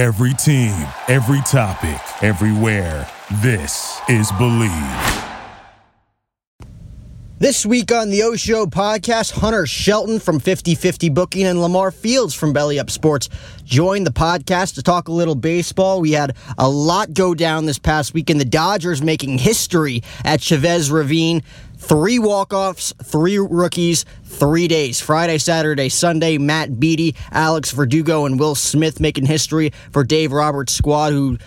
Every team, every topic, everywhere. This is Belly Up. This week on the O Show podcast, Hunter Shelton from 50 50 Booking and Lamar Fields from Belly Up Sports joined the podcast to talk a little baseball. We had a lot go down this past week, weekend. The Dodgers making history at Chavez Ravine. Three walk-offs, three rookies, three days. Friday, Saturday, Sunday. Matt Beaty, Alex Verdugo, and Will Smith making history for Dave Roberts' squad, who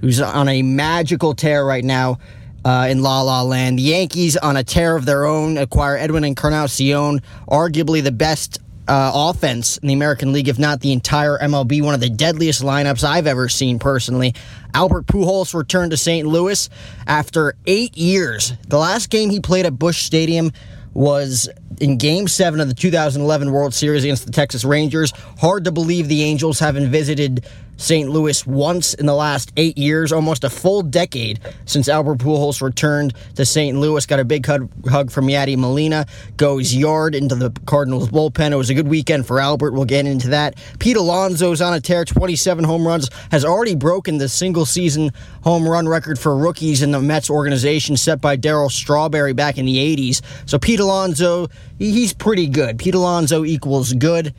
who's on a magical tear right now uh, in La La Land. The Yankees, on a tear of their own, acquire Edwin Encarnacion, arguably the best uh, offense in the American League, if not the entire MLB. One of the deadliest lineups I've ever seen personally. Albert Pujols returned to St. Louis after eight years. The last game he played at Busch Stadium was in Game 7 of the 2011 World Series against the Texas Rangers. Hard to believe the Angels haven't visited St. Louis once in the last eight years, almost a full decade since Albert Pujols returned to St. Louis. Got a big hug, from Yadi Molina, goes yard into the Cardinals bullpen. It was a good weekend for Albert. We'll get into that. Pete Alonso's on a tear, 27 home runs, has already broken the single season home run record for rookies in the Mets organization set by Darryl Strawberry back in the 80s. So Pete Alonso, he's pretty good. Pete Alonso equals good.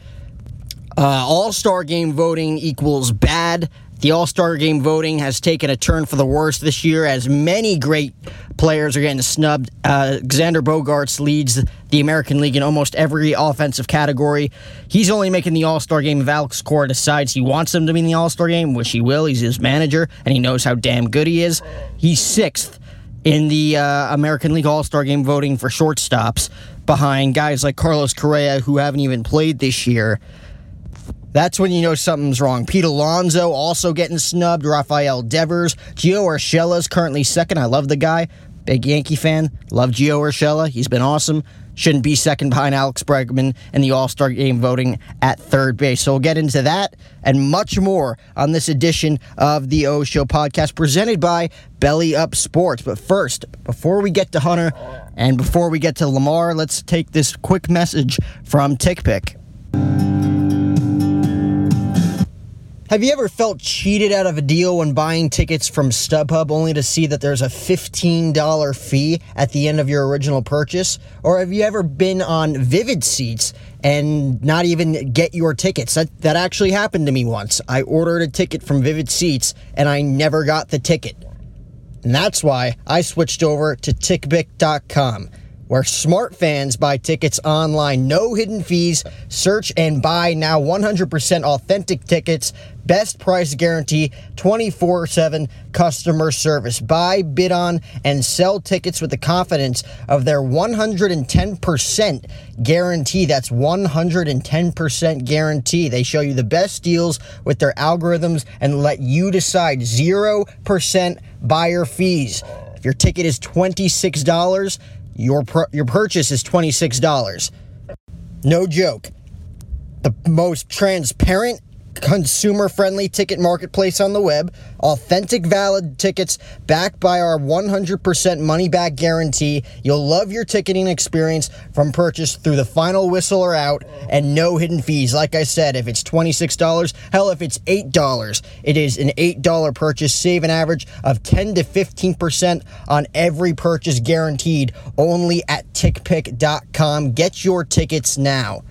Uh, All Star game voting equals bad. The All Star game voting has taken a turn for the worse this year as many great players are getting snubbed. Uh, Xander Bogaerts leads the American League in almost every offensive category. He's only making the All Star game if Alex Cora decides he wants him to be in the All Star game, which he will. He's his manager, and he knows how damn good he is. He's sixth in the uh, American League All Star game voting for shortstops behind guys like Carlos Correa, who haven't even played this year. That's when you know something's wrong. Pete Alonso also getting snubbed. Rafael Devers. Gio Urshela's currently second. I love the guy. Big Yankee fan. Love Gio Urshela. He's been awesome. Shouldn't be second behind Alex Bregman in the All Star game voting at third base. So we'll get into that and much more on this edition of the O Show podcast presented by Belly Up Sports. But first, before we get to Hunter and before we get to Lamar, let's take this quick message from TickPick. Have you ever felt cheated out of a deal when buying tickets from StubHub only to see that there's a $15 fee at the end of your original purchase? Or have you ever been on Vivid Seats and not even get your tickets? That, that actually happened to me once. I ordered a ticket from Vivid Seats and I never got the ticket. And that's why I switched over to TickPick.com where smart fans buy tickets online. No hidden fees. Search and buy now 100% authentic tickets. Best price guarantee, 24 7 customer service. Buy, bid on, and sell tickets with the confidence of their 110% guarantee. That's 110% guarantee. They show you the best deals with their algorithms and let you decide 0% buyer fees. If your ticket is $26, your your purchase is $26. No joke. The most transparent consumer friendly ticket marketplace on the web, authentic valid tickets backed by our 100% money back guarantee. You'll love your ticketing experience from purchase through the final whistle or out and no hidden fees. Like I said, if it's $26, hell, if it's $8, it is an $8 purchase. Save an average of 10 to 15% on every purchase guaranteed only at tickpick.com. Get your tickets now.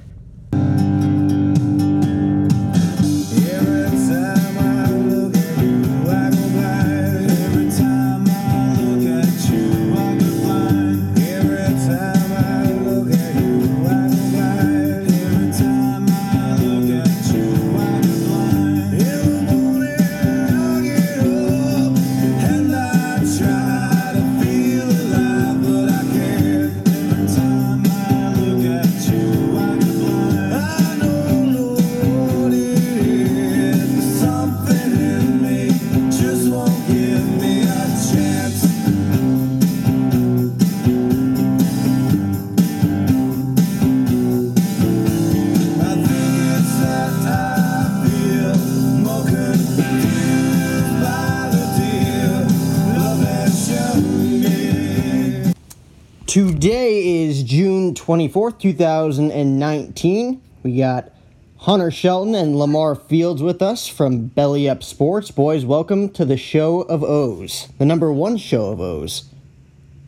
24th, 2019. We got Hunter Shelton and Lamar Fields with us from Belly Up Sports. Boys, welcome to the show of O's, the number one show of O's,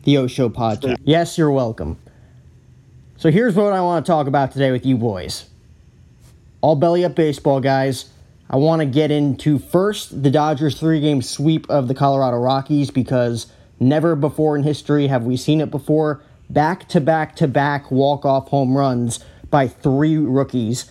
the O Show podcast. Yes, you're welcome. So here's what I want to talk about today with you boys. All Belly Up Baseball guys. I want to get into first the Dodgers three game sweep of the Colorado Rockies because never before in history have we seen it before. Back to back to back walk off home runs by three rookies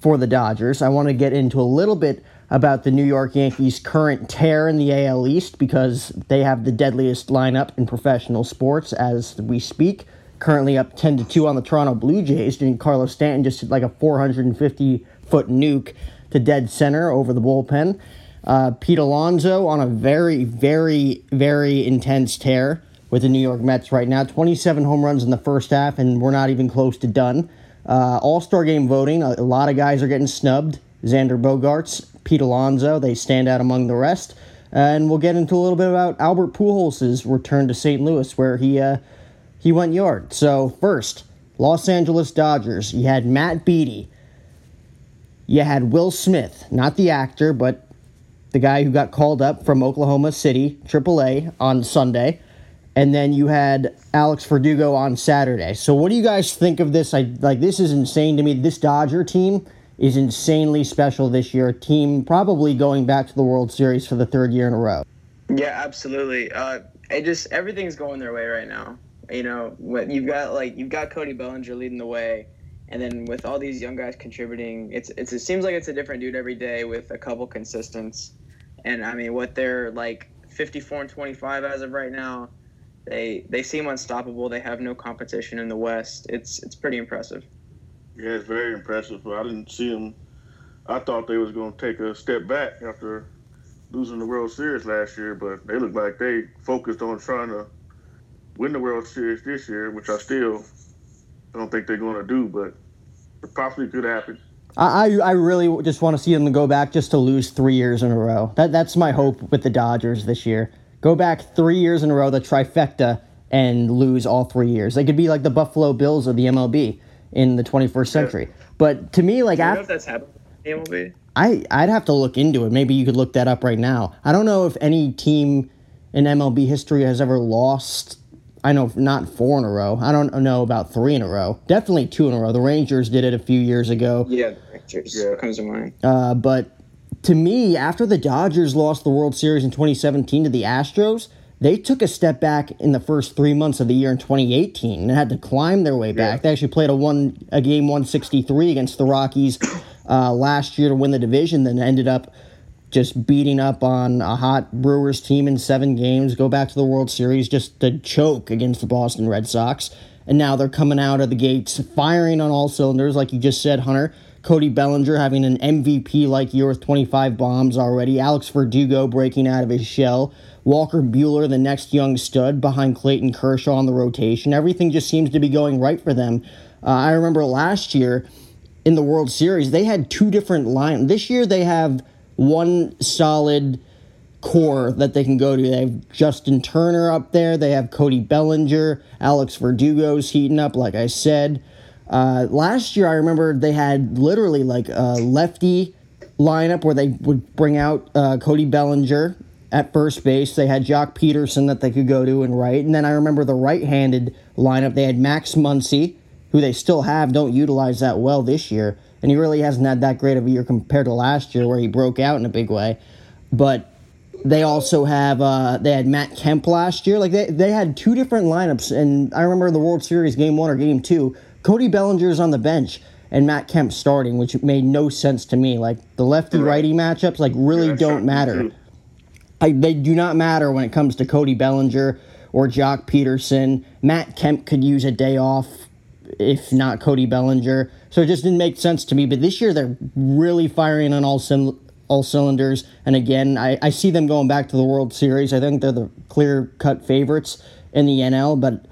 for the Dodgers. I want to get into a little bit about the New York Yankees' current tear in the AL East because they have the deadliest lineup in professional sports as we speak. Currently up 10 to 2 on the Toronto Blue Jays, and Carlos Stanton just hit like a 450 foot nuke to dead center over the bullpen. Uh, Pete Alonso on a very, very, very intense tear with the New York Mets right now. 27 home runs in the first half, and we're not even close to done. Uh, All Star game voting, a, a, lot of guys are getting snubbed. Xander Bogaerts, Pete Alonso, they stand out among the rest. And we'll get into a little bit about Albert Pujols' return to St. Louis, where he uh, he went yard. So first, Los Angeles Dodgers. You had Matt Beaty. You had Will Smith, not the actor, but the guy who got called up from Oklahoma City, AAA, on Sunday and then you had Alex Verdugo on Saturday. So what do you guys think of this? I like this is insane to me. This Dodger team is insanely special this year. A team probably going back to the World Series for the third year in a row. Yeah, absolutely. Uh, it just everything's going their way right now. You know, what you've got like you've got Cody Bellinger leading the way, and then with all these young guys contributing, it's, it's it seems like it's a different dude every day with a couple consistents. And I mean, what they're like 54 and 25 as of right now they they seem unstoppable. They have no competition in the West. It's it's pretty impressive. Yeah, it's very impressive. But I didn't see them. I thought they was going to take a step back after losing the World Series last year, but they look like they focused on trying to win the World Series this year, which I still don't think they're going to do, but it possibly could happen. I, I really just want to see them go back just to lose three years in a row. That that's my hope with the Dodgers this year. Go back three years in a row, the trifecta, and lose all three years. They could be like the Buffalo Bills of the MLB in the 21st century. Yeah. But to me, like, Do you after, know if that's happened in MLB? I I'd have to look into it. Maybe you could look that up right now. I don't know if any team in MLB history has ever lost. I know not four in a row. I don't know about three in a row. Definitely two in a row. The Rangers did it a few years ago. Yeah, Rangers yeah. comes to mind. Uh, but to me, after the Dodgers lost the World Series in 2017 to the Astros, they took a step back in the first three months of the year in 2018 and had to climb their way back. Yeah. They actually played a one a game 163 against the Rockies uh, last year to win the division, then ended up just beating up on a hot Brewers team in seven games, go back to the World Series just to choke against the Boston Red Sox. And now they're coming out of the gates firing on all cylinders, like you just said, Hunter. Cody Bellinger having an MVP like year with 25 bombs already. Alex Verdugo breaking out of his shell. Walker Buehler, the next young stud behind Clayton Kershaw on the rotation. Everything just seems to be going right for them. Uh, I remember last year in the World Series, they had two different lines. This year, they have one solid core that they can go to. They have Justin Turner up there. They have Cody Bellinger. Alex Verdugo's heating up, like I said. Uh, last year, I remember they had literally like a lefty lineup where they would bring out uh, Cody Bellinger at first base. They had Joc Pederson that they could go to and right. And then I remember the right handed lineup. They had Max Muncy, who they still have, don't utilize that well this year. And he really hasn't had that great of a year compared to last year where he broke out in a big way. But they also have uh, they had Matt Kemp last year. Like they, they had two different lineups, and I remember the World Series game one or game two Cody Bellinger is on the bench and Matt Kemp starting, which made no sense to me. Like the lefty righty matchups, like really yeah, don't matter. Mm-hmm. I, they do not matter when it comes to Cody Bellinger or Joc Pederson. Matt Kemp could use a day off if not Cody Bellinger. So it just didn't make sense to me. But this year they're really firing on all sim- all cylinders. And again, I, I see them going back to the World Series. I think they're the clear cut favorites in the NL, but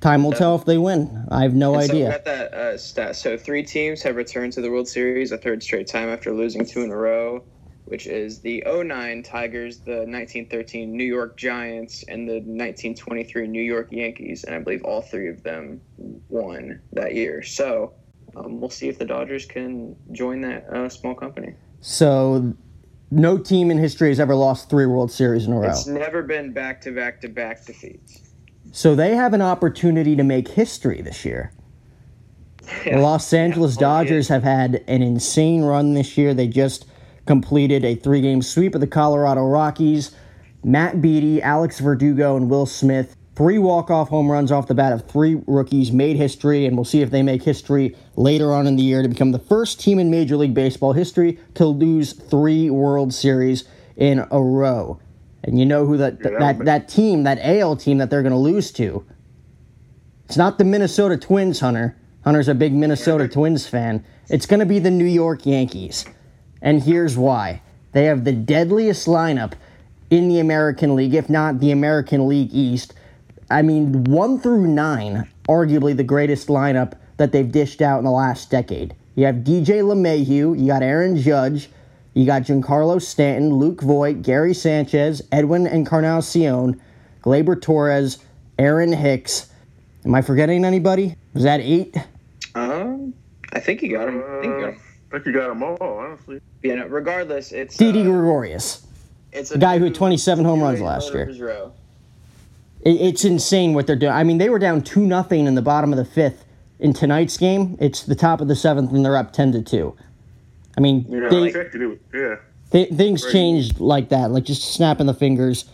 Time will tell if they win. I have no idea. So got that uh, stat. So three teams have returned to the World Series a third straight time after losing two in a row, which is the 09 Tigers, the 1913 New York Giants, and the 1923 New York Yankees. And I believe all three of them won that year. So um, we'll see if the Dodgers can join that uh, small company. So, no team in history has ever lost three World Series in a row. It's never been back to back to back defeats. So they have an opportunity to make history this year. The Los Angeles Yeah. Dodgers have had an insane run this year. They just completed a three game sweep of the Colorado Rockies. Matt Beaty, Alex Verdugo, and Will Smith. Three walk off home runs off the bat of three rookies made history, and we'll see if they make history later on in the year to become the first team in Major League Baseball history to lose three World Series in a row. And you know who that Yeah, that that, that team, that AL team that they're going to lose to? It's not the Minnesota Twins, Hunter. Hunter's a big Minnesota Twins fan. It's going to be the New York Yankees. And here's why. They have the deadliest lineup in the American League, if not the American League East. I mean, 1 through 9, arguably the greatest lineup that they've dished out in the last decade. You have DJ LeMahieu, you got Aaron Judge, you got Giancarlo Stanton, Luke Voit, Gary Sanchez, Edwin Encarnacion, Gleyber Torres, Aaron Hicks. Am I forgetting anybody? Was that eight? Um, I think you got him. I think you got Uh, him. I think you got them all, honestly. Yeah, no, regardless, it's Didi uh, Gregorius. it's the guy who had 27 home runs last year. row. It, it's insane what they're doing. I mean, they were down 2 nothing in the bottom of the fifth. In tonight's game, it's the top of the seventh, and they're up 10 to 2. I mean, know, they, like- it, yeah. Th- things Crazy. changed like that, like just snapping the fingers.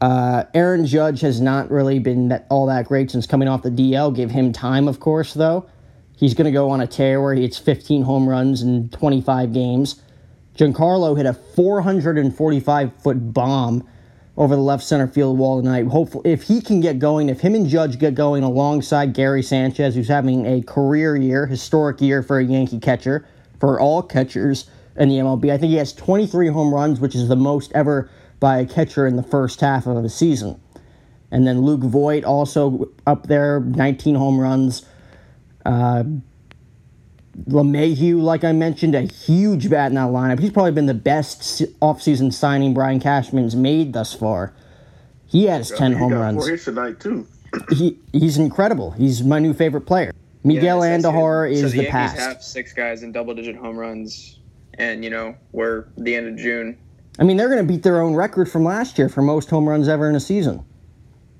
Uh, Aaron Judge has not really been that, all that great since coming off the DL. Give him time, of course, though. He's going to go on a tear where he hits 15 home runs in 25 games. Giancarlo hit a 445 foot bomb over the left center field wall tonight. Hopefully, if he can get going, if him and Judge get going alongside Gary Sanchez, who's having a career year, historic year for a Yankee catcher, for all catchers in the MLB, I think he has 23 home runs, which is the most ever by a catcher in the first half of a season. And then Luke Voit also up there, 19 home runs. Uh, LeMahieu, like I mentioned, a huge bat in that lineup. He's probably been the best offseason signing Brian Cashman's made thus far. He has 10 he home runs. Four hits tonight too. He, he's incredible. He's my new favorite player. Miguel Yeah, it says here- so is the the Yankees past. have six guys in double-digit home runs, and you know we're the end of June, I mean, they're going to beat their own record from last year for most home runs ever in a season.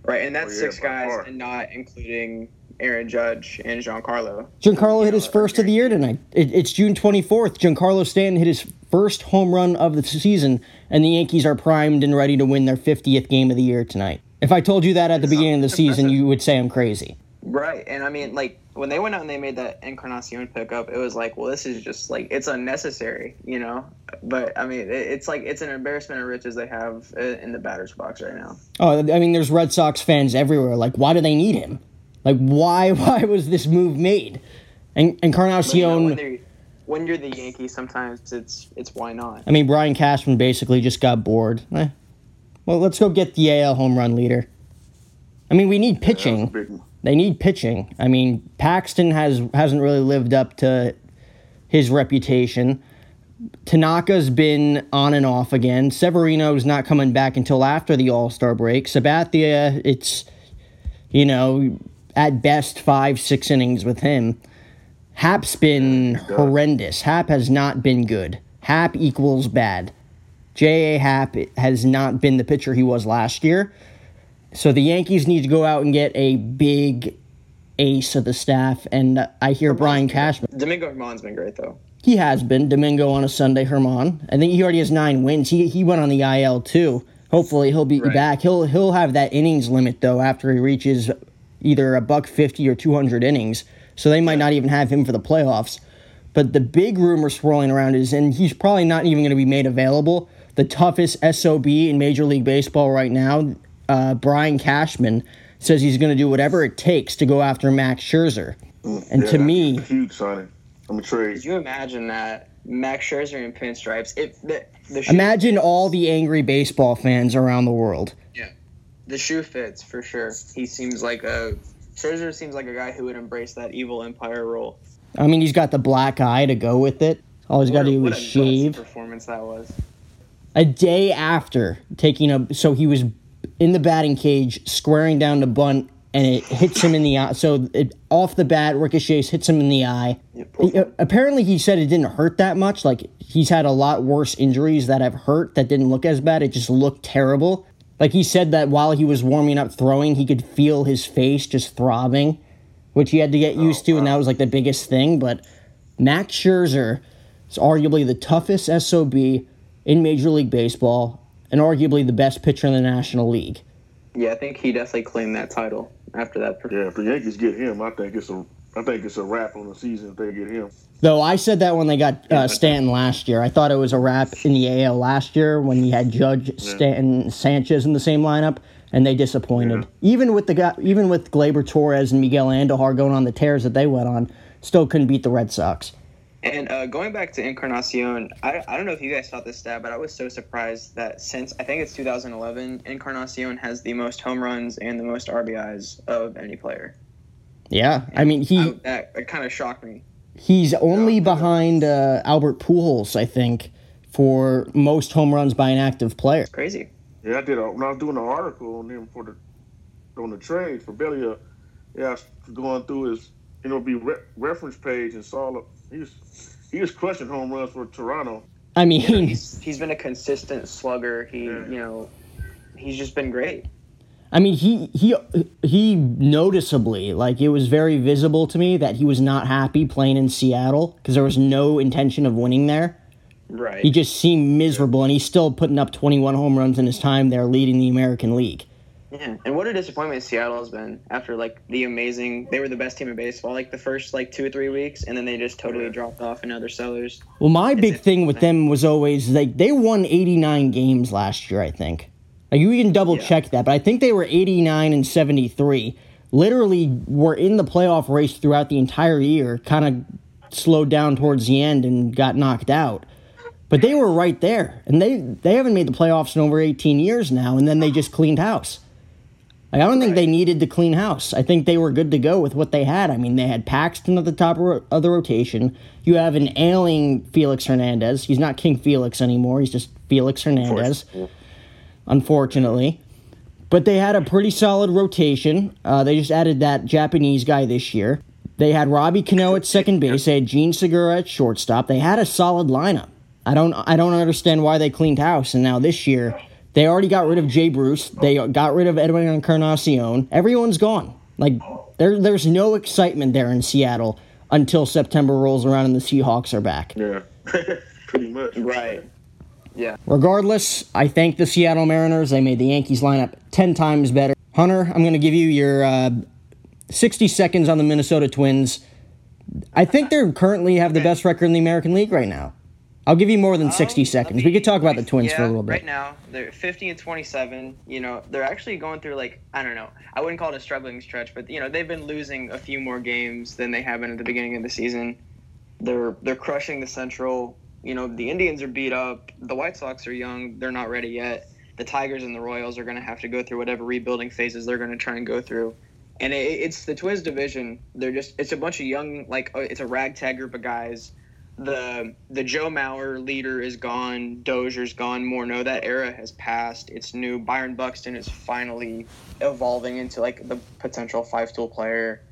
right? And that's Oh, yeah, six guys, far. and not including Aaron Judge and Giancarlo. Giancarlo You hit know, his first of the year tonight. It, it's June 24th. Giancarlo Stanton hit his first home run of the season, and the Yankees are primed and ready to win their 50th game of the year tonight. If I told you that at the beginning of the season, you would say I'm crazy. Right, and I mean, like when they went out and they made that Encarnacion pickup, it was like, well, this is just like it's unnecessary, you know. But I mean, it, it's like it's an embarrassment of riches they have uh, in the batter's box right now. Oh, I mean, there's Red Sox fans everywhere. Like, why do they need him? Like, why? Why was this move made? And But, you know, Encarnacion. when, when you're the Yankees, sometimes it's it's why not. I mean, Brian Cashman basically just got bored. Eh. Well, let's go get the AL home run leader. I mean, we need That was pitching. They need pitching. I mean, Paxton has hasn't really lived up to his reputation. Tanaka's been on and off again. Severino's not coming back until after the All Star break. Sabathia, it's you know at best five six innings with him. Happ's been horrendous. Happ has not been good. Happ equals bad. J.A. Happ has not been the pitcher he was last year. So the Yankees need to go out and get a big ace of the staff. And I hear Brian Cashman. Domingo German's been great though. He has been. Domingo on a Sunday, German. I think he already has nine wins. He he went on the IL too. Hopefully he'll be Right. back. He'll he'll have that innings limit though after he reaches either a buck fifty or two hundred innings. So they might not even have him for the playoffs. But the big rumor swirling around is, and he's probably not even going to be made available. The toughest SOB in Major League Baseball right now, uh, Brian Cashman, says he's going to do whatever it takes to go after Max Scherzer. And Yeah, to me, huge signing. I'm a trade. Could you imagine that Max Scherzer in pinstripes? If the the shoe, Imagine all the angry baseball fans around the world. Yeah, the shoe fits for sure. He seems like a Scherzer seems like a guy who would embrace that evil empire role. I mean, he's got the black eye to go with it. All he's got to a- do what is a shave. performance that was. A day after taking a, so he was in the batting cage, squaring down to bunt, and it hits him in the eye. So it off the bat, ricochets, hits him in the eye. Yeah, uh, apparently, he said it didn't hurt that much. Like he's had a lot worse injuries that have hurt that didn't look as bad. It just looked terrible. Like he said that while he was warming up throwing, he could feel his face just throbbing, which he had to get used to, and that was like the biggest thing. But Max Scherzer is arguably the toughest SOB in Major League Baseball, and arguably the best pitcher in the National League. Yeah, I think he definitely claimed that title after that. Yeah, if the Yankees get him, I think it's a I think it's a wrap on the season if they get him. Though I said that when they got uh, Stanton last year. I thought it was a wrap in the AL last year when he had Judge, Stanton, Sanchez in the same lineup, and they disappointed. Even with the guy, even with Gleyber Torres and Miguel Andujar going on the tears that they went on, still couldn't beat the Red Sox. And uh, going back to Encarnacion, I, I don't know if you guys saw this stat, but I was so surprised that since I think it's 2011, Encarnacion has the most home runs and the most RBIs of any player. Yeah, I mean he I, that that kind of shocked me. he's only behind uh, Albert Pujols, I think, for most home runs by an active player. Crazy. Yeah, I did. A, when I was doing an article on him for the on the trade for Belly Up, yeah, I was going through his you know be re- reference page and saw it. He was he was crushing home runs for Toronto. I mean, He's he's been a consistent slugger. He Yeah. you know he's just been great. I mean, he he he noticeably like it was very visible to me that he was not happy playing in Seattle because there was no intention of winning there. Right. He just seemed miserable, and he's still putting up 21 home runs in his time there, leading the American League. Yeah, and what a disappointment Seattle has been after like the amazing. They were the best team in baseball like the first like two or three weeks, and then they just totally dropped off, and now they're sellers. Well, my big thing with them was always like they won 89 games last year, I think. Like you can double check that, but I think they were 89 and 73. Literally were in the playoff race throughout the entire year, kind of slowed down towards the end and got knocked out. But they were right there. And they they haven't made the playoffs in over 18 years now and then they just cleaned house. Like, I don't think they needed to clean house. I think they were good to go with what they had. I mean, they had Paxton at the top of the rotation. You have an ailing Felix Hernandez. He's not King Felix anymore. He's just Felix Hernandez, unfortunately. But they had a pretty solid rotation. Uh, they just added that Japanese guy this year. They had Robbie Cano at second base. They had Jean Segura at shortstop. They had a solid lineup. I don't I don't understand why they cleaned house. And now this year, they already got rid of Jay Bruce. They got rid of Edwin Encarnacion. Everyone's gone. Like there there's no excitement there in Seattle until September rolls around and the Seahawks are back. Yeah, pretty much. Right. Yeah. Regardless, I thank the Seattle Mariners. They made the Yankees lineup 10 times better. Hunter, I'm going to give you your uh, 60 seconds on the Minnesota Twins. I think they currently have the best record in the American League right now. I'll give you more than 60 Um, seconds. We could talk about the Twins yeah, for a little bit. Right now, they're 50 and 27. You know, they're actually going through like I don't know. I wouldn't call it a struggling stretch, but you know, they've been losing a few more games than they have been at the beginning of the season. They're they're crushing the Central. You know, the Indians are beat up. The White Sox are young. They're not ready yet. The Tigers and the Royals are going to have to go through whatever rebuilding phases they're going to try and go through. And it, it's the Twins division. They're just it's a bunch of young like uh, it's a ragtag group of guys the the Joe Mauer leader is gone, Dozier's gone, Morneau that era has passed. It's new. Byron Buxton is finally evolving into like the potential five tool player.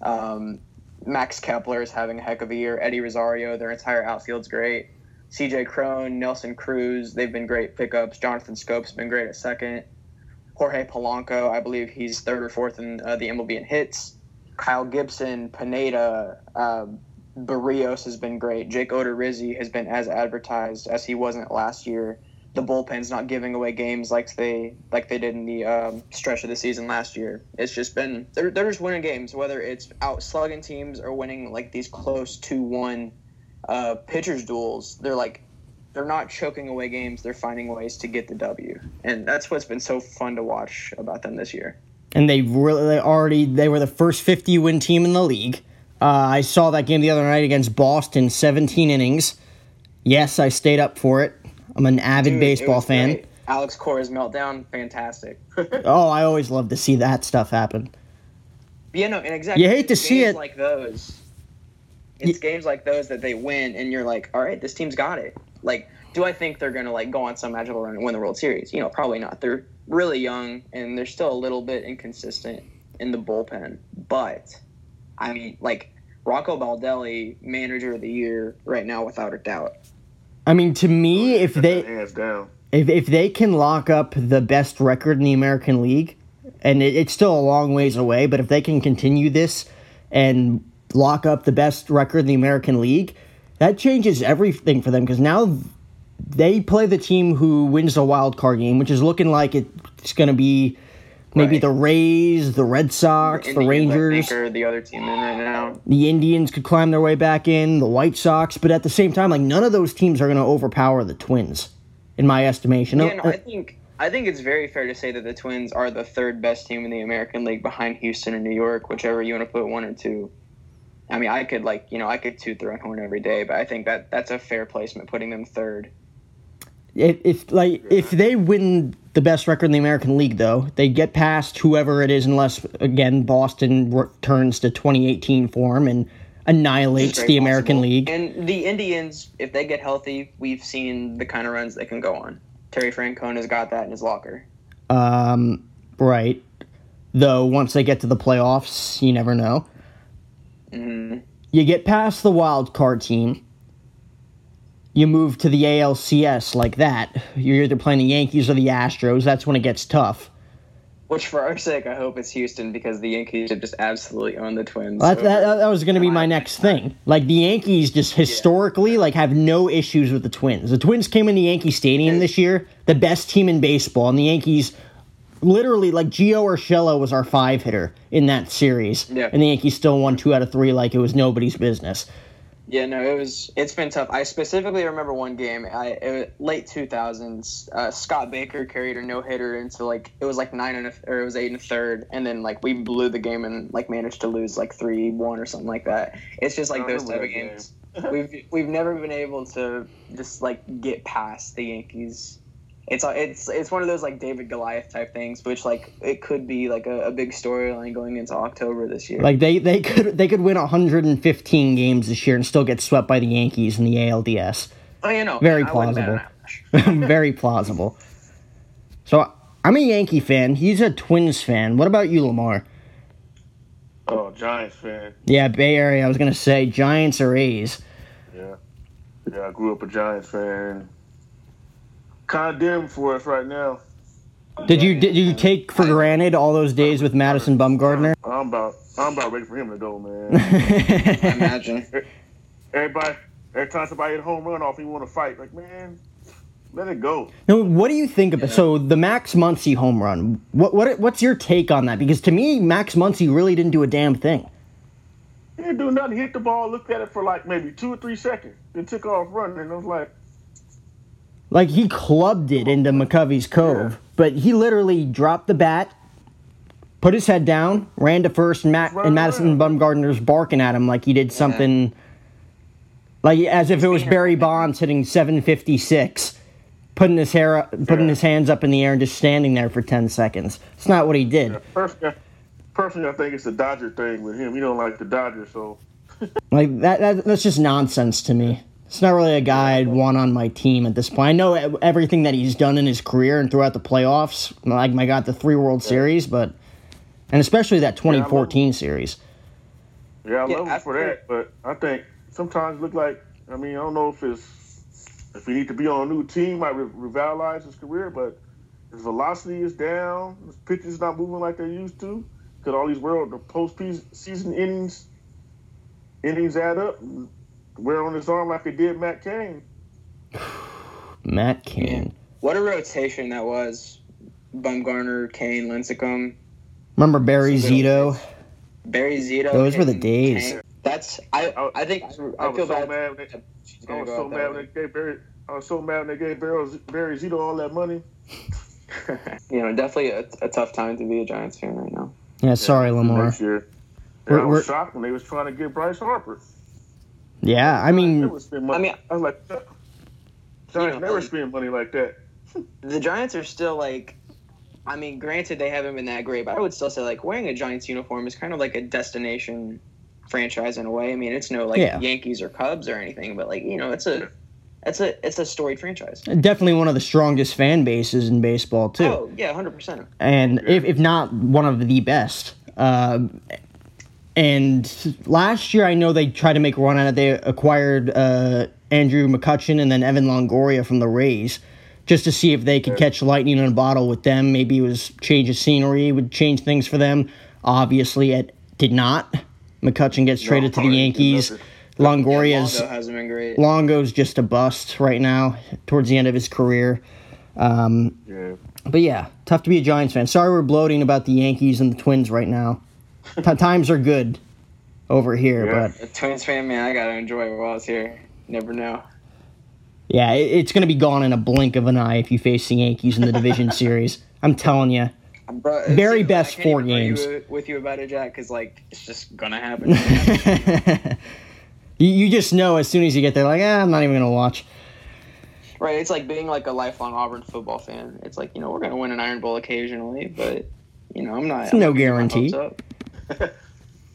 Um, Max Kepler is having a heck of a year. Eddie Rosario, their entire outfield's great. CJ Cron, Nelson Cruz, they've been great pickups. Jonathan Schoop's been great at second. Jorge Polanco, I believe he's third or fourth in uh, the MLB in hits. Kyle Gibson, Pineda, um, Berrios has been great. Jake Odorizzi has been as advertised as he wasn't last year. The bullpen's not giving away games like they like they did in the um, stretch of the season last year. It's just been they're, they're just winning games, whether it's out slugging teams or winning like these close two one uh, pitchers duels. They're like they're not choking away games. They're finding ways to get the W, and that's what's been so fun to watch about them this year. and they really they already they were the first 50 win team in the league. Uh, I saw that game the other night against Boston, 17 innings. Yes, I stayed up for it. I'm an avid Dude, baseball fan. great. Alex Cora's meltdown, fantastic. Oh, I always love to see that stuff happen. Yeah, no, and exactly. You hate to see it. like those. It's games like those that they win, and you're like, all right, this team's got it. Like, do I think they're gonna like go on some magical run and win the World Series? You know, probably not. They're really young, and they're still a little bit inconsistent in the bullpen. But, I mean, like Rocco Baldelli, manager of the year right now, without a doubt. I mean, to me, oh, if they down. if if they can lock up the best record in the American League, and it, it's still a long ways away, but if they can continue this and lock up the best record in the American League, that changes everything for them because now they play the team who wins the wild card game, which is looking like it's going to be maybe Right. the Rays, the Red Sox, the, I Rangers. are the other team in right now. the Indians could climb their way back in, the White Sox, but at the same time, like none of those teams are going to overpower the Twins, in my estimation. Yeah, no, I think I think it's very fair to say that the Twins are the third best team in the American League behind Houston and New York, whichever you want to put one or two. I mean, I could like you know I could toot their own horn every day, but I think that that's a fair placement, putting them third. if, if like if they win the best record in the American League, though, they get past whoever it is, unless again Boston returns to 2018 form and annihilates the American possible. League. And the Indians, if they get healthy, we've seen the kind of runs they can go on. Terry Francona's got that in his locker. Um, right. Though once they get to the playoffs, you never know. Mhm. You get past the wild card team. You move to the ALCS like that. You're either playing the Yankees or the Astros. That's when it gets tough. Which, for our sake, I hope it's Houston because the Yankees have just absolutely owned the Twins. That, that, that was going to be my next thing. Like the Yankees, just historically, like have no issues with the Twins. The Twins came into Yankee Stadium this year, the best team in baseball, and the Yankees, literally, like Gio Urshela was our five hitter in that series, Yeah. and the Yankees still won two out of three, like it was nobody's business. Yeah, no, it was. It's been tough. I specifically remember one game. I it late two thousands. Uh, Scott Baker carried a no hitter into like it was like nine and a, or it was eight and a third, and then like we blew the game and like managed to lose like three one or something like that. It's just like those type of games. we've we've never been able to just like get past the Yankees. It's uh, it's it's one of those like David Goliath type things, which like it could be like a, a big storyline going into October this year. Like they, they could they could win 115 games this year and still get swept by the Yankees in the ALDS. oh, you know, very I wouldn't bet on plausible. Very plausible. So I'm a Yankee fan. He's a Twins fan. What about you, Lamar? Oh, Giants fan. Yeah, Bay Area. I was gonna say Giants or A's. Yeah. Yeah, I grew up a Giants fan. Dim for us right now. Did you did you take for granted all those days with Madison Bumgarner? I'm about I'm about ready for him to go, man. I imagine. Everybody, every time somebody hit a home run off, he want to fight. Like, man, let it go. No, what do you think of it? So the Max Muncy home run. What what what's your take on that? Because to me, Max Muncy really didn't do a damn thing. He didn't do nothing. He hit the ball, looked at it for like maybe two or three seconds, then took off running. And I was like, Like he clubbed it into McCovey's Cove, Yeah. but he literally dropped the bat, put his head down, ran to first, and, Matt, and Madison Bumgarner's barking at him like he did something, like as if it was Barry Bonds hitting 756, putting his hair, up, putting Yeah. his hands up in the air and just standing there for 10 seconds. It's not what he did. personally, personally, I think it's the Dodger thing with him. He don't like the Dodgers, so Like that, that that's just nonsense to me. It's not really a guy I'd want on my team at this point. I know e- everything that he's done in his career and throughout the playoffs. Like my God, the three World Series, but and especially that 2014 series. yeah, I Yeah, love him for that. But I think sometimes it look like I mean, I don't know if it's if he need to be on a new team, might re- revitalize his career, but his velocity is down. His pitches not moving like they used to. Because all these world the post season innings innings add up. And Wear on his arm like he did Matt Cain. Matt Cain. What a rotation that was. Bumgarner, Cain, Lincecum, Remember Barry Zito? Barry Zito. Those were the days. Cain. That's I. I- I think I I, was feel so bad. mad when they- I was so mad when they gave Barry. I was so mad when they gave Barry, Barry Zito all that money. you know, definitely a, a tough time to be a Giants fan right now. Yeah, sorry, Lamar. Next year. We're- And I we're- was shocked when they was trying to get Bryce Harper. Yeah, I They mean, would spend money. I mean- I was like, Giants know, never like- spend money like that. The Giants are still like. I mean, granted they haven't been that great, but I would still say like wearing a Giants uniform is kind of like a destination franchise in a way. I mean, it's no like Yeah. Yankees or Cubs or anything, but like you know, it's a it's a it's a storied franchise. definitely one of the strongest fan bases in baseball too. Oh yeah, hundred percent. and if, if not one of the best. Um, and last year, I know they tried to make a run at it. They acquired uh, Andrew McCutchen and then Evan Longoria from the Rays just to see if they could catch lightning in a bottle with them. Maybe it was change of scenery, would change things for them. Obviously, it did not. McCutchen gets traded to the Yankees. Longoria's Longo hasn't been great. Longo's just a bust right now, towards the end of his career. Um, Yeah. but yeah, tough to be a Giants fan. Sorry we're bloating about the Yankees and the Twins right now. T- times are good over here, Yeah. but A Twins fan, man, I gotta enjoy it while it's here. Never know. yeah, it, it's going to be gone in a blink of an eye if you face the Yankees in the division series. I'm telling you. Bro, it's- Very I best can't four even games. with- with you about it, Jack, because like it's just gonna happen. you, you just know as soon as you get there, like, ah, I'm not even going to watch. right? It's like being like a lifelong Auburn football fan. It's like you know we're gonna win an Iron Bowl occasionally, but you know I'm not. It's I'm no not getting guarantee.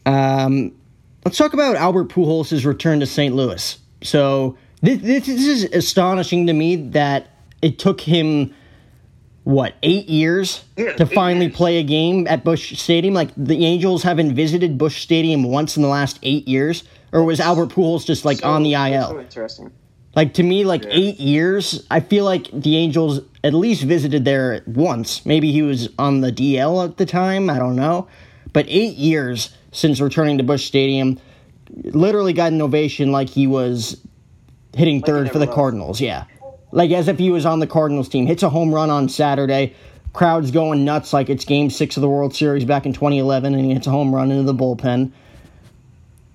Um, let's talk about Albert Pujols' return to St. Louis. So this, this is astonishing to me that it took him what eight years Yeah, to eight finally years. play a game at Busch Stadium. Like the Angels haven't visited Busch Stadium once in the last eight years, or was Albert Pujols just like So- on the IL? So interesting. Like to me, like eight years. I feel like the Angels at least visited there once. Maybe he was on the DL at the time. I don't know, but eight years since returning to Busch Stadium, literally got an ovation like he was hitting he third for the. Cardinals. Yeah, like as if he was on the Cardinals team. Hits a home run on Saturday. Crowds going nuts like it's Game Six of the World Series back in 2011, and he hits a home run into the bullpen.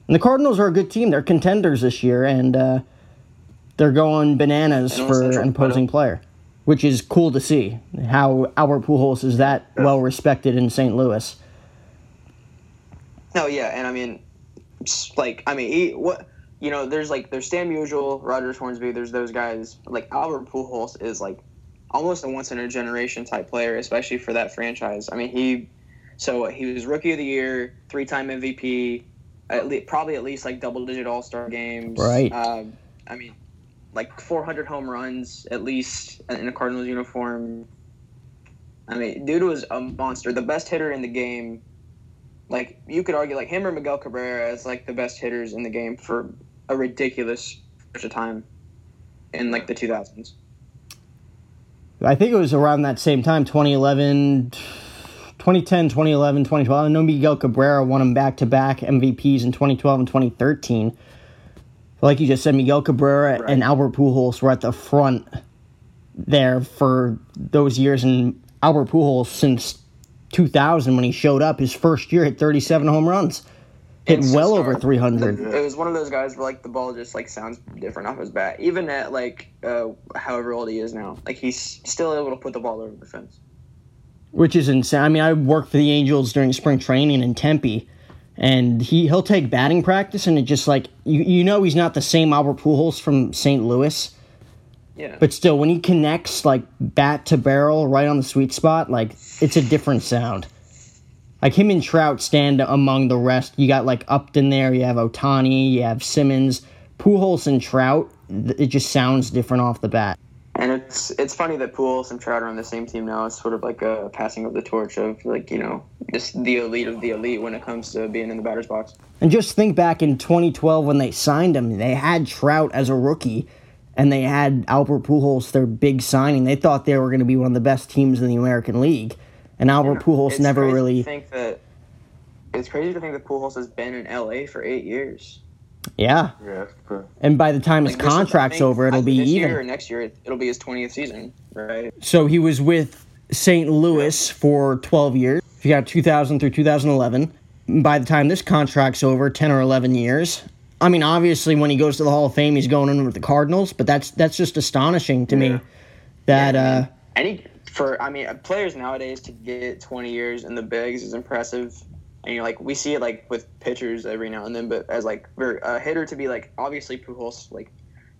And the Cardinals are a good team. They're contenders this year, and uh, they're going bananas for an opposing player, which is cool to see. How Albert Pujols is that well respected in St. Louis. No, yeah, and I mean, like, I mean, he, what you know, there's like there's Stan Musial, Rogers Hornsby, there's those guys. Like Albert Pujols is like almost a once in a generation type player, especially for that franchise. I mean, he so he was rookie of the year, three time MVP, at le- probably at least like double digit All Star games. Right. Um, I mean, like 400 home runs at least in a Cardinals uniform. I mean, dude was a monster, the best hitter in the game like you could argue like him or Miguel Cabrera as like the best hitters in the game for a ridiculous stretch of time in like the 2000s. I think it was around that same time, 2011, 2010, 2011, 2012. I know Miguel Cabrera won them back to back MVPs in 2012 and 2013. Like you just said, Miguel Cabrera Right. and Albert Pujols were at the front there for those years. And Albert Pujols, since 2000, when he showed up, his first year hit 37 home runs, hit Instant well over 300. It was one of those guys where like the ball just like sounds different off his bat, even at like uh, however old he is now. Like he's still able to put the ball over the fence. which is insane. I mean, I worked for the Angels during spring training in Tempe, and he he'll take batting practice, and it just like you you know he's not the same Albert Pujols from St. Louis, Yeah, but still when he connects like bat to barrel right on the sweet spot, like it's a different sound. Like him and Trout stand among the rest. You got like Upton there. You have Ohtani. You have Simmons. Pujols and Trout. It just sounds different off the bat. and it's it's funny that Pujols and Trout are on the same team now. It's sort of like a passing of the torch of like you know just the elite of the elite when it comes to being in the batter's box. And just think back in 2012 when they signed him, they had Trout as a rookie, and they had Albert Pujols, their big signing. They thought they were going to be one of the best teams in the American League, and Albert Pujols It's never crazy really. To think that it's crazy to think that Pujols has been in LA for eight years. Yeah, Yeah. that's and by the time his Like, this is- contract's think- over, it'll think be this even. Year or next year, it- it'll be his twentieth season, right? So he was with St. Louis for 12 years. He got 2000 through 2011. By the time this contract's over, 10 or 11 years. I mean, obviously, when he goes to the Hall of Fame, he's going in with the Cardinals, but that's that's just astonishing to Yeah. me. That uh, Any for I mean, players nowadays to get twenty years in the bigs is impressive. And you're like, we see it like with pitchers every now and then, but as like for a hitter to be like, obviously Pujols like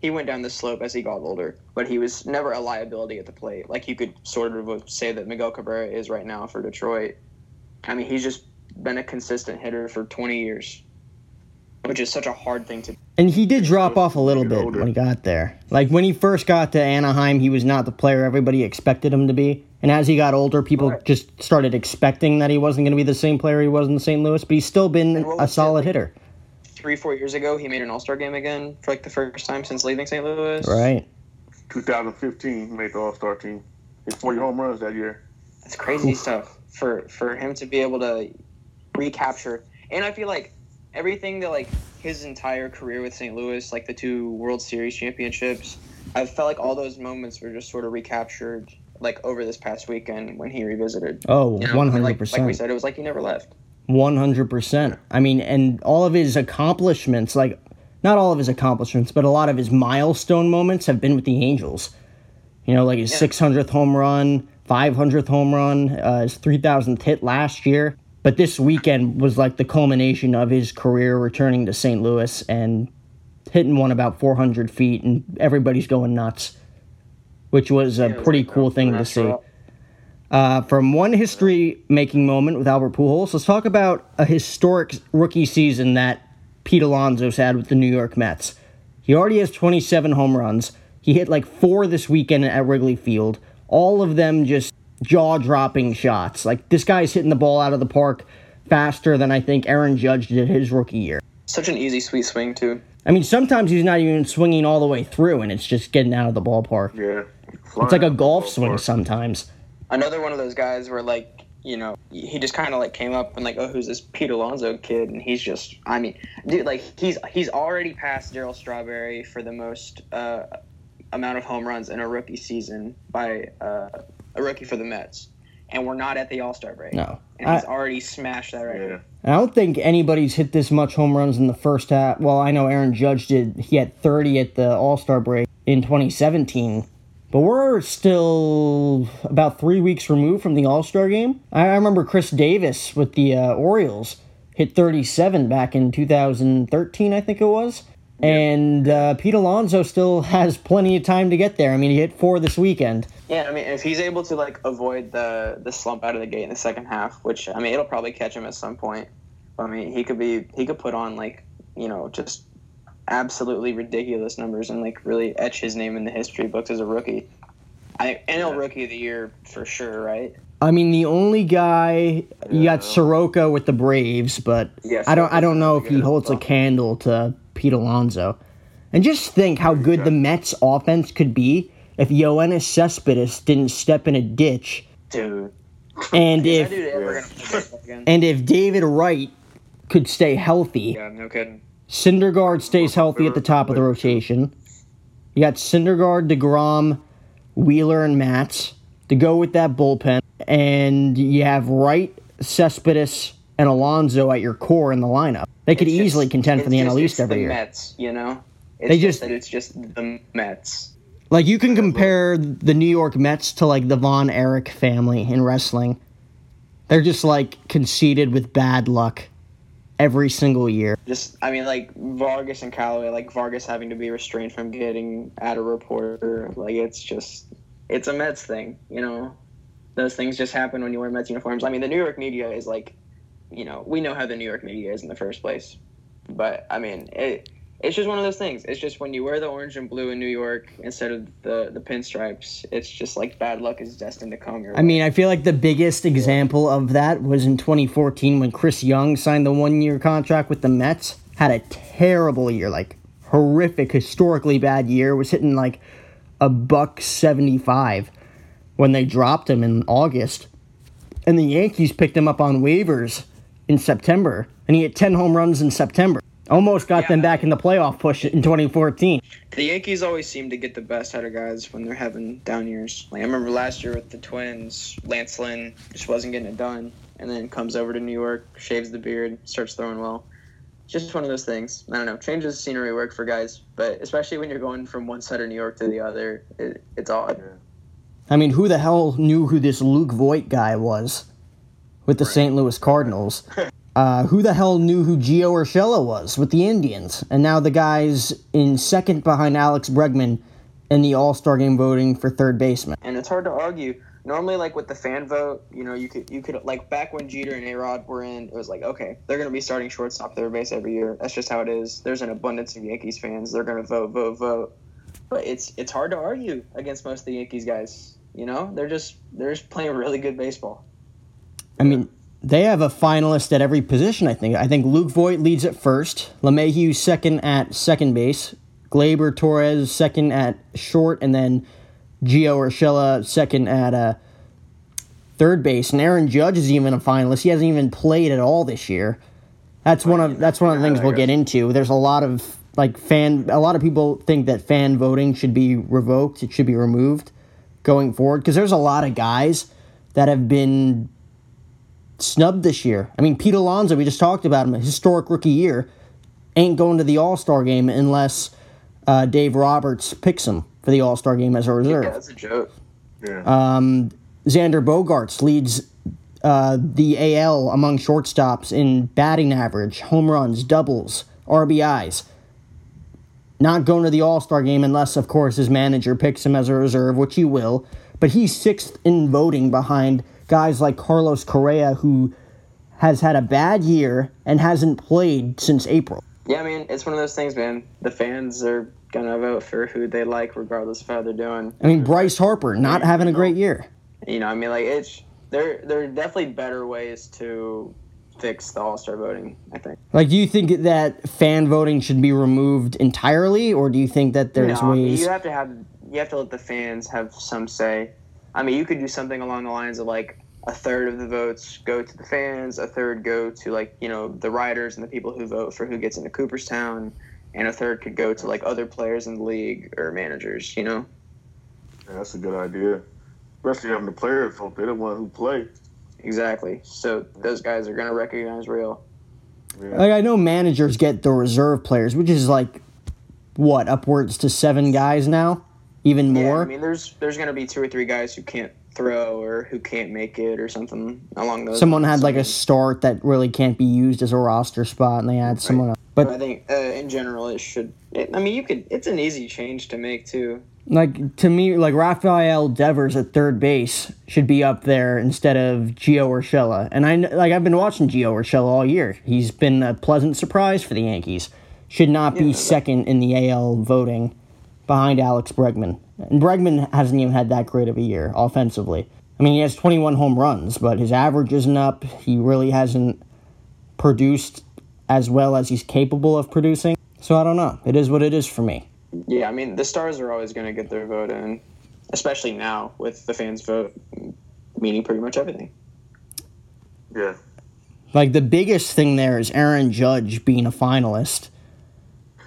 he went down the slope as he got older, but he was never a liability at the plate. Like you could sort of say that Miguel Cabrera is right now for Detroit. I mean, he's just been a consistent hitter for 20 years, which is such a hard thing to And he did drop off a little bit older. when he got there. Like when he first got to Anaheim, he was not the player everybody expected him to be. And as he got older, people Right. just started expecting that he wasn't going to be the same player he was in St. Louis. But he's still been a was it, solid like- hitter, Three, four years ago, he made an All Star game again for like the first time since leaving St. Louis. right? 2015, he made the All Star team. Hit 40 home runs that year. That's crazy stuff for for him to be able to recapture. And I feel like everything that like his entire career with St. Louis, like the two World Series championships, I felt like all those moments were just sort of recaptured like over this past weekend when he revisited. Oh, You know, one like- Like we said, it was like he never left. one hundred percent. I mean, and all of his accomplishments, like not all of his accomplishments, but a lot of his milestone moments have been with the Angels. You know, like his Yeah. six hundredth home run, five hundredth home run, uh, his three thousandth hit last year. But this weekend was like the culmination of his career returning to St. Louis and hitting one about four hundred feet, and everybody's going nuts, which was a Yeah, was pretty like cool thing to see. Uh, from one history making moment with Albert Pujols, let's talk about a historic rookie season that Pete Alonso's had with the New York Mets. He already has 27 home runs. He hit like four this weekend at Wrigley Field. All of them just jaw dropping shots. Like this guy's hitting the ball out of the park faster than I think Aaron Judge did his rookie year. Such an easy, sweet swing too. I mean, sometimes he's not even swinging all the way through and it's just getting out of the ballpark. Yeah. It's like a golf swing sometimes. Another one of those guys where like you know he just kind of like came up and like oh who's this Pete Alonso kid and he's just I mean dude like he's he's already passed Darryl Strawberry for the most uh, amount of home runs in a rookie season by uh, a rookie for the Mets and we're not at the All Star break No. and he's already smashed that record. Yeah. I don't think anybody's hit this much home runs in the first half. Well, I know Aaron Judge did. He had 30 at the All Star break in 2017. But we're still about three weeks removed from the All Star game. I I remember Chris Davis with the uh, Orioles hit 37 back in 2013, I think it was. And uh, Pete Alonso still has plenty of time to get there. I mean, he hit four this weekend. Yeah, I mean, if he's able to like avoid the the slump out of the gate in the second half, which I mean, it'll probably catch him at some point. I mean, he could be he could put on like you know just absolutely ridiculous numbers and like really etch his name in the history books as a rookie. I NL Rookie of the Year for sure, right? I mean, the only guy you got Soroka with the Braves, but Yeah, I don't. I don't know if he holds a candle to Pete Alonso. And just think how good the Mets offense could be if Yoenis Cespedes didn't step in a ditch, Dude, and if dude ever gonna play baseball again? and if David Wright could stay healthy. Yeah, no kidding. Syndergaard stays healthy at the top of the rotation. You got Syndergaard, DeGrom, Wheeler, and Matz to go with that bullpen. And you have Wright, Cespedes, and Alonso at your core in the lineup. They could It's just- easily contend for the NL just- East it's every the year. Mets, you know. It's They just, just- that it's just the Mets. Like you can compare the New York Mets to like the Von Erich family in wrestling. They're just like conceited with bad luck every single year. Just, I mean, like Vargas and Callaway, like Vargas having to be restrained from getting at a reporter. Like it's just, it's a Mets thing, you know. Those things just happen when you wear Mets uniforms. I mean, the New York media is like, you know, we know how the New York media is in the first place, but I mean, it. It's just one of those things. It's just when you wear the orange and blue in New York instead of the the pinstripes, it's just like bad luck is destined to come your I mean, I feel like the biggest example of that was in 2014 when Chris Young signed the one year contract with the Mets. Had a terrible year, like horrific, historically bad year. Was hitting like a buck 75 when they dropped him in August. And the Yankees picked him up on waivers in September. And he hit 10 home runs in September. Almost got Yeah, them back in the playoff push in 2014. The Yankees always seem to get the best out of guys when they're having down years. Like I remember last year with the Twins, Lance Lynn just wasn't getting it done, and then comes over to New York, shaves the beard, starts throwing well. Just one of those things. I don't know. Changes of scenery work for guys, but especially when you're going from one side of New York to the other, it, it's odd. I mean, who the hell knew who this Luke Voit guy was with the St. Louis Cardinals? Uh, who the hell knew who Gio Urshela was with the Indians? And now the guy's in second behind Alex Bregman in the All Star game voting for third baseman. and it's hard to argue. Normally, like with the fan vote, you know, you could you could like back when Jeter and Arod were in, it was like okay, they're gonna be starting shortstop, third base every year. That's just how it is. There's an abundance of Yankees fans. They're gonna vote, vote, vote. But it's it's hard to argue against most of the Yankees guys. You know, they're just they're just playing really good baseball. I mean, they have a finalist at every position, I think. I think Luke Voit leads at first, LeMahieu second at second base, Gleyber Torres second at short, and then Gio Urshela second at uh, third base. And Aaron Judge is even a finalist. He hasn't even played at all this year. That's one of that's one of the things we'll get into. There's a lot of like fan a lot of people think that fan voting should be revoked, it should be removed going forward because there's a lot of guys that have been snubbed this year. I mean, Pete Alonso, we just talked about him, a historic rookie year, ain't going to the All Star game unless uh, Dave Roberts picks him for the All Star game as a reserve. Yeah, that's a joke. Yeah. Um, Xander Bogaerts leads uh, the AL among shortstops in batting average, home runs, doubles, RBIs. Not going to the All Star game unless, of course, his manager picks him as a reserve, which he will. But he's sixth in voting behind guys like Carlos Correa, who has had a bad year and hasn't played since April. Yeah, I mean, it's one of those things, man. The fans are gonna vote for who they like, regardless of how they're doing. I mean, Bryce Harper not having a great year. You know, I mean, like it's there. There are definitely better ways to fix the All Star voting. I think. Like, do you think that fan voting should be removed entirely, or do you think that there's No, ways? you have to have you have to let the fans have some say. I mean, you could do something along the lines of like a third of the votes go to the fans, a third go to like you know the riders and the people who vote for who gets into Cooperstown, and a third could go to like other players in the league or managers. You know. Yeah, that's a good idea. Especially having the players vote. They're the one who play. Exactly. So those guys are gonna recognize real. Yeah. Like, I know managers get the reserve players, which is like what upwards to seven guys now, even more. Yeah. I mean, there's there's gonna be two or three guys who can't throw or who can't make it or something along those. Someone lines. had like a start that really can't be used as a roster spot, and they had someone else. But But I think uh, in general it should. It, I mean, you could. It's an easy change to make too. like to me, like Rafael Devers at third base should be up there instead of Gio Urshela. And I like I've been watching Gio Urshela all year. He's been a pleasant surprise for the Yankees. Should not be Yeah. second in the AL voting behind Alex Bregman. And Bregman hasn't even had that great of a year offensively. I mean, he has 21 home runs, but his average isn't up. He really hasn't produced as well as he's capable of producing. So I don't know. It is what it is for me. Yeah, I mean, the stars are always going to get their vote in, especially now with the fans' vote meaning pretty much everything. Yeah. Like the biggest thing there is Aaron Judge being a finalist.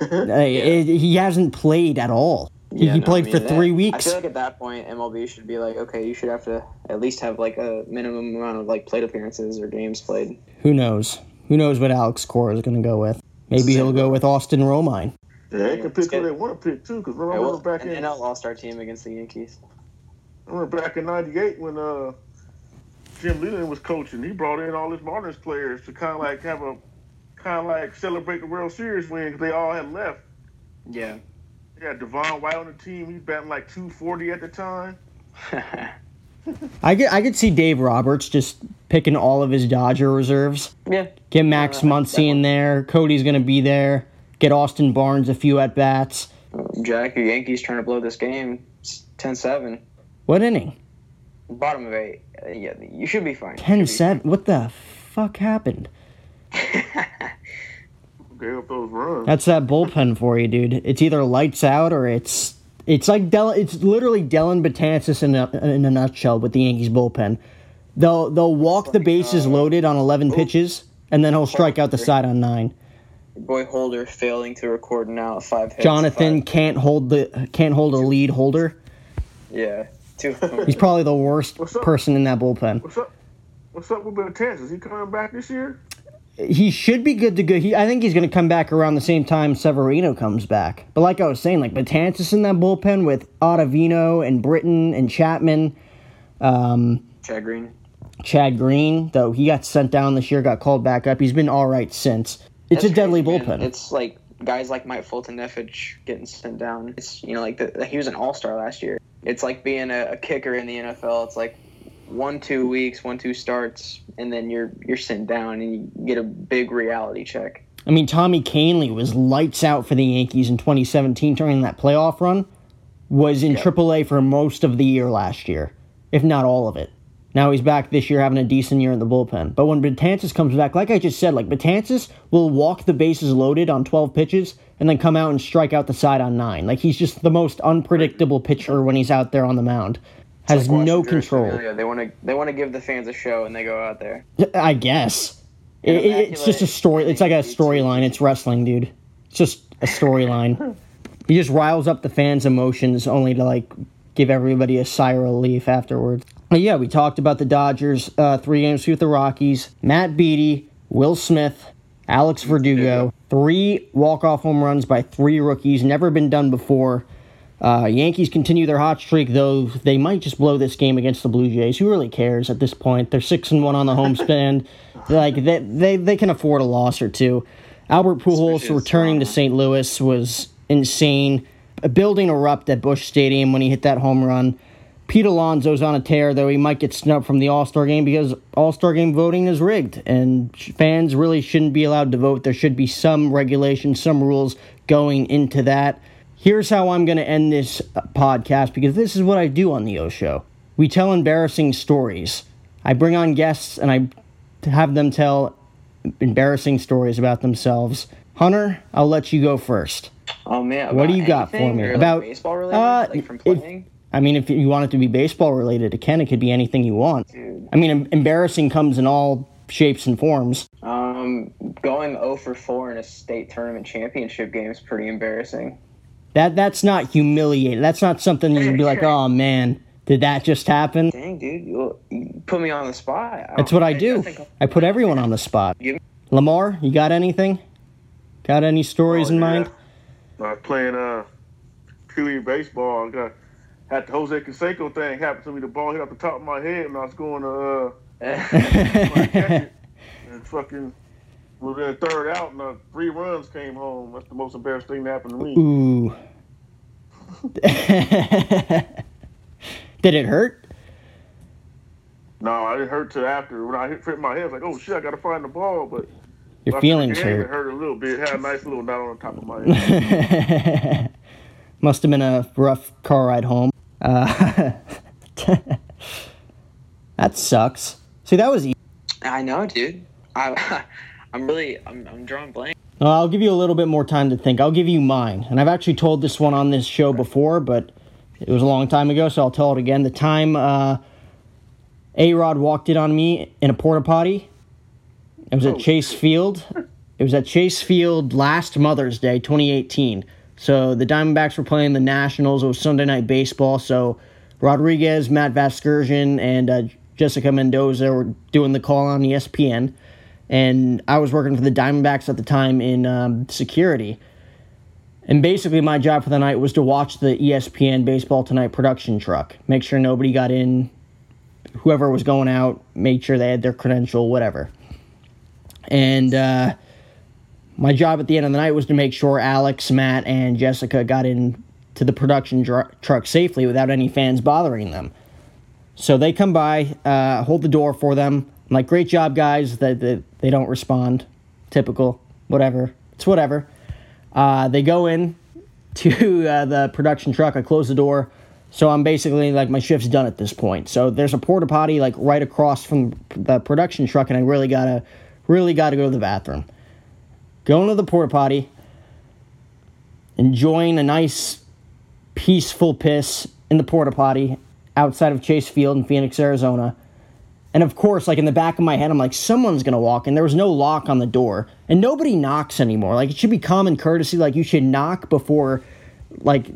Uh, it- he hasn't played at all. He- Yeah, he no, played I for three that- weeks. I feel like at that point, MLB should be like, okay, you should have to at least have like a minimum amount of like plate appearances or games played. Who knows? Who knows what Alex Cora is going to go with? Maybe he'll go with Austin Romine. Yeah, they can pick who they want to pick too. Because Yeah, remember well, back an in NL All Star team against the Yankees. I remember back in '98 when uh Jim Leyland was coaching, he brought in all his Marlins players to kind of like have a kind of like celebrate the World Series win because they all had left. Yeah. He had Devon White on the team. He's batting like 240 at the time. I could, I could see Dave Roberts just picking all of his Dodger reserves. yeah. Get Max Yeah, Muncy in there. Cody's going to be there. Get Austin Barnes a few at bats. Jack, your Yankees trying to blow this game. It's 10-7. What inning? Bottom of eight. Uh, yeah, you should be fine. 10 7. What the fuck happened? Gave up those runs. That's that bullpen for you, dude. It's either lights out or it's it's like Del, it's literally Dellin Betances in a, in a nutshell with the Yankees bullpen. They'll they'll walk the bases loaded on eleven oh. pitches, and then he'll strike out the side on nine. Boy Holder failing to record now five hits. Jonathan five- can't hold the can't hold a lead holder. Yeah. Two. He's probably the worst person in that bullpen. What's up? What's up with Betances? Is he coming back this year? He should be good to go. He, I think he's going to come back around the same time Severino comes back. But like I was saying, like Betances in that bullpen with Ottavino and Britton and Chapman. Um, Chad Green. Chad Green, though he got sent down this year, got called back up. He's been all right since. It's That's a deadly crazy, man. bullpen. It's like guys like Mike Foltynewicz getting sent down. It's you know like the, he was an All Star last year. It's like being a, a kicker in the NFL. It's like one two weeks, one two starts, and then you're you're sent down and you get a big reality check. I mean, Tommy Kahnle was lights out for the Yankees in 2017 during that playoff run. Was in AAA for most of the year last year, if not all of it. Now he's back this year having a decent year in the bullpen. But when Betances comes back, like I just said, like Betances will walk the bases loaded on 12 pitches and then come out and strike out the side on nine. Like he's just the most unpredictable pitcher when he's out there on the mound. Has Like no control. Familia. They want to they want to give the fans a show and they go out there. I guess. It, it- it's just a story. It's like a storyline. It's wrestling, dude. It's just a storyline. He just riles up the fans' emotions only to like give everybody a sigh of relief afterwards. But yeah, we talked about the Dodgers uh, three games with the Rockies. Matt Beaty, Will Smith, Alex Verdugo, three walk-off home runs by three rookies. Never been done before. Uh, Yankees continue their hot streak, though they might just blow this game against the Blue Jays. Who really cares at this point? They're six and one on the home stand. like they, they they can afford a loss or two. Albert Pujols returning to St. Louis was insane. A building erupt at Busch Stadium when he hit that home run. Pete Alonso's on a tear, though he might get snubbed from the All Star game because All Star game voting is rigged, and fans really shouldn't be allowed to vote. There should be some regulations, some rules going into that. Here's how I'm going to end this uh, podcast because this is what I do on the O Show. We tell embarrassing stories. I bring on guests and I have them tell embarrassing stories about themselves. Hunter, I'll let you go first. Oh man, What do you got for me? Like, About- baseball related, uh, like from if- I mean, if you want it to be baseball related, it can. It could be anything you want. Dude. I mean, em- embarrassing comes in all shapes and forms. Um, going 0 for 4 in a state tournament championship game is pretty embarrassing. That that's not humiliating. That's not something you'd be like, oh man, did that just happen? Dang, dude, you, you put me on the spot. That's what I do. think- I put everyone on the spot. Give- Lamar, you got anything? Got any stories Oh, in yeah. mind? I was playing uh Pee Wee baseball. I got had the Jose Canseco thing happen to me. The ball hit off the top of my head, and I was going to uh, and fucking was in the third out, and uh, three runs came home. That's the most embarrassing thing that happened to me. Ooh. Did it hurt? No, I didn't hurt till after when I hit, hit my head. I was like, oh shit, I gotta find the ball, but Your I feelings it hurt. It hurt a little bit. It had a nice little knot on the top of my head. Must have been a rough car ride home. Uh, that sucks. See, that was easy. I know, dude. I, I'm really, I'm, I'm drawing blank. Well, I'll give you a little bit more time to think. I'll give you mine. And I've actually told this one on this show before, but it was a long time ago, so I'll tell it again. The time uh, A Rod walked in on me in a porta potty, it was at Oh, Chase Field. It was at Chase Field last Mother's Day, 2018. So the Diamondbacks were playing the Nationals. It was Sunday Night Baseball. So Rodriguez, Matt Vasgersian, and uh, Jessica Mendoza were doing the call on ESPN. And I was working for the Diamondbacks at the time in um, security. And basically, my job for the night was to watch the ESPN Baseball Tonight production truck, make sure nobody got in, whoever was going out, make sure they had their credential, whatever. And uh, my job at the end of the night was to make sure Alex, Matt, and Jessica got in to the production dr- truck safely without any fans bothering them. So they come by, uh, hold the door for them. I'm like, great job, guys. That they, they don't respond. Typical. Whatever. It's whatever. Uh, they go in to uh, the production truck. I close the door. So I'm basically like my shift's done at this point. So there's a porta potty like right across from the production truck, and I really gotta, really gotta go to the bathroom. Going to the porta potty, enjoying a nice, peaceful piss in the porta potty outside of Chase Field in Phoenix, Arizona. And of course, like in the back of my head, I'm like, someone's gonna walk in. There was no lock on the door, and nobody knocks anymore. Like it should be common courtesy. Like you should knock before, like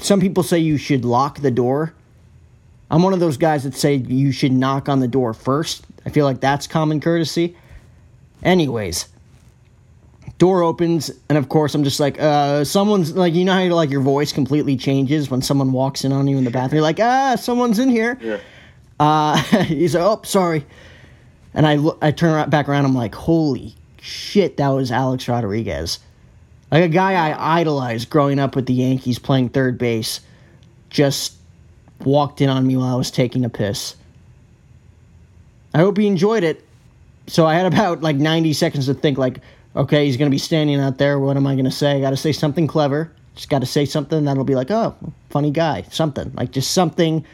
some people say you should lock the door. I'm one of those guys that say you should knock on the door first. I feel like that's common courtesy. Anyways, door opens, and of course, I'm just like, uh, someone's like, you know how like your voice completely changes when someone walks in on you in the bathroom. You're like, ah, someone's in here. Yeah. Uh, he's like, oh, sorry. And I look, I turn back around. I'm like, holy shit, that was Alex Rodriguez. Like a guy I idolized growing up with the Yankees playing third base just walked in on me while I was taking a piss. I hope he enjoyed it. So I had about like 90 seconds to think like, okay, he's going to be standing out there. What am I going to say? I got to say something clever. Just got to say something that'll be like, oh, funny guy. Something. Like just something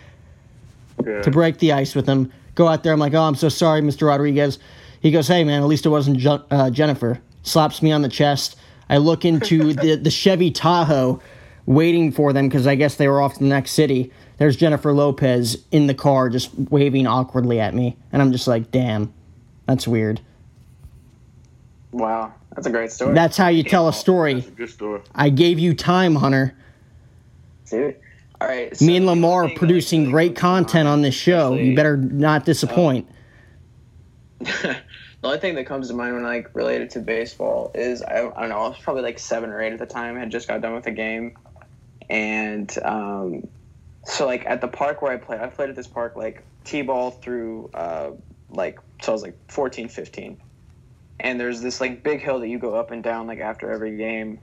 Yeah. to break the ice with him. Go out there. I'm like, oh, I'm so sorry, Mr. Rodriguez. He goes, hey, man, at least it wasn't Je- uh, Jennifer. Slaps me on the chest. I look into the, the Chevy Tahoe waiting for them because I guess they were off to the next city. There's Jennifer Lopez in the car just waving awkwardly at me. And I'm just like, damn, that's weird. Wow, that's a great story. That's how you tell a story. That's a good story. I gave you time, Hunter. Dude. All right. Me and Lamar thing, producing like, great content on this show. You better not disappoint. the only thing that comes to mind when I like related to baseball is I, I don't know I was probably like seven or eight at the time. I had just got done with a game, and um, so like at the park where I played, I played at this park like t-ball through uh, like so I was like 14, 15. and there's this like big hill that you go up and down like after every game.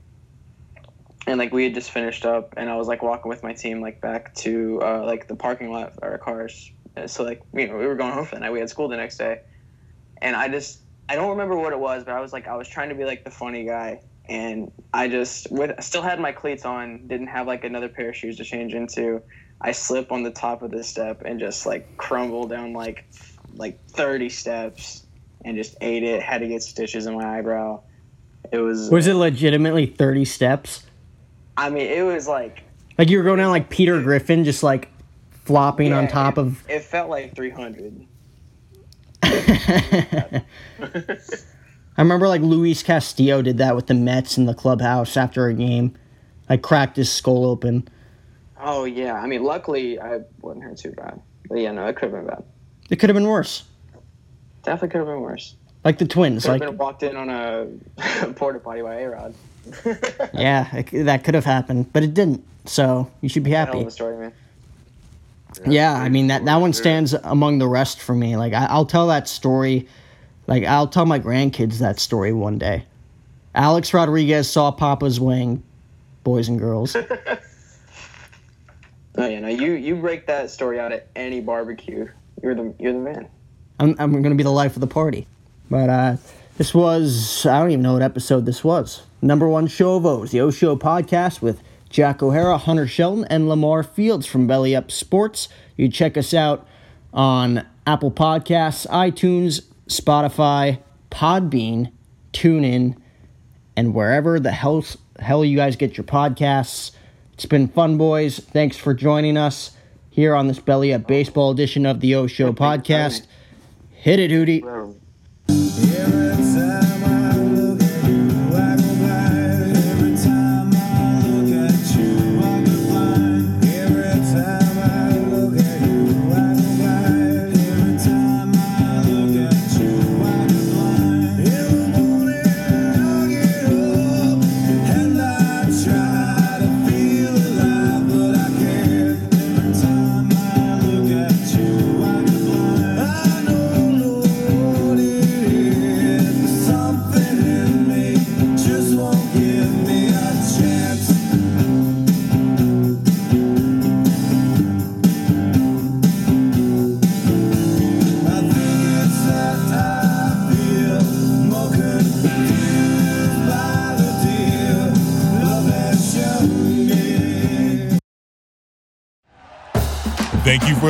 And like we had just finished up, and I was like walking with my team like back to uh, like the parking lot of our cars. So like you know we were going home for the night. We had school the next day, and I just I don't remember what it was, but I was like I was trying to be like the funny guy, and I just with still had my cleats on, didn't have like another pair of shoes to change into. I slip on the top of the step and just like crumble down like like thirty steps and just ate it. Had to get stitches in my eyebrow. It was. Was it legitimately 30 steps? I mean, it was like Like you were going down like Peter Griffin, just like flopping on top it, of. It felt like three hundred. I remember like Luis Castillo did that with the Mets in the clubhouse after a game. Like cracked his skull open. Oh yeah, I mean, luckily I wasn't hurt too bad. But yeah, no, it could have been bad. It could have been worse. Definitely could have been worse. Like the twins. Could have Like been walked in on a porta potty by A Rod. yeah, it, that could have happened, but it didn't. So you should be happy. a story, man. Yeah, I mean that that one stands among the rest for me. Like I, I'll tell that story. Like I'll tell my grandkids that story one day. Alex Rodriguez saw Papa's wing, boys and girls. Oh yeah, no, you you break that story out at any barbecue. You're the you're the man. I'm I'm gonna be the life of the party. But uh, this was I don't even know what episode this was. Number one show of O's, the O Show podcast with Jack O'Hara, Hunter Shelton, and Lamar Fields from Belly Up Sports. You check us out on Apple Podcasts, iTunes, Spotify, Podbean, TuneIn, and wherever the hell hell you guys get your podcasts. It's been fun, boys. Thanks for joining us here on this Belly Up Baseball edition of the O Show podcast. Hit it, Hootie.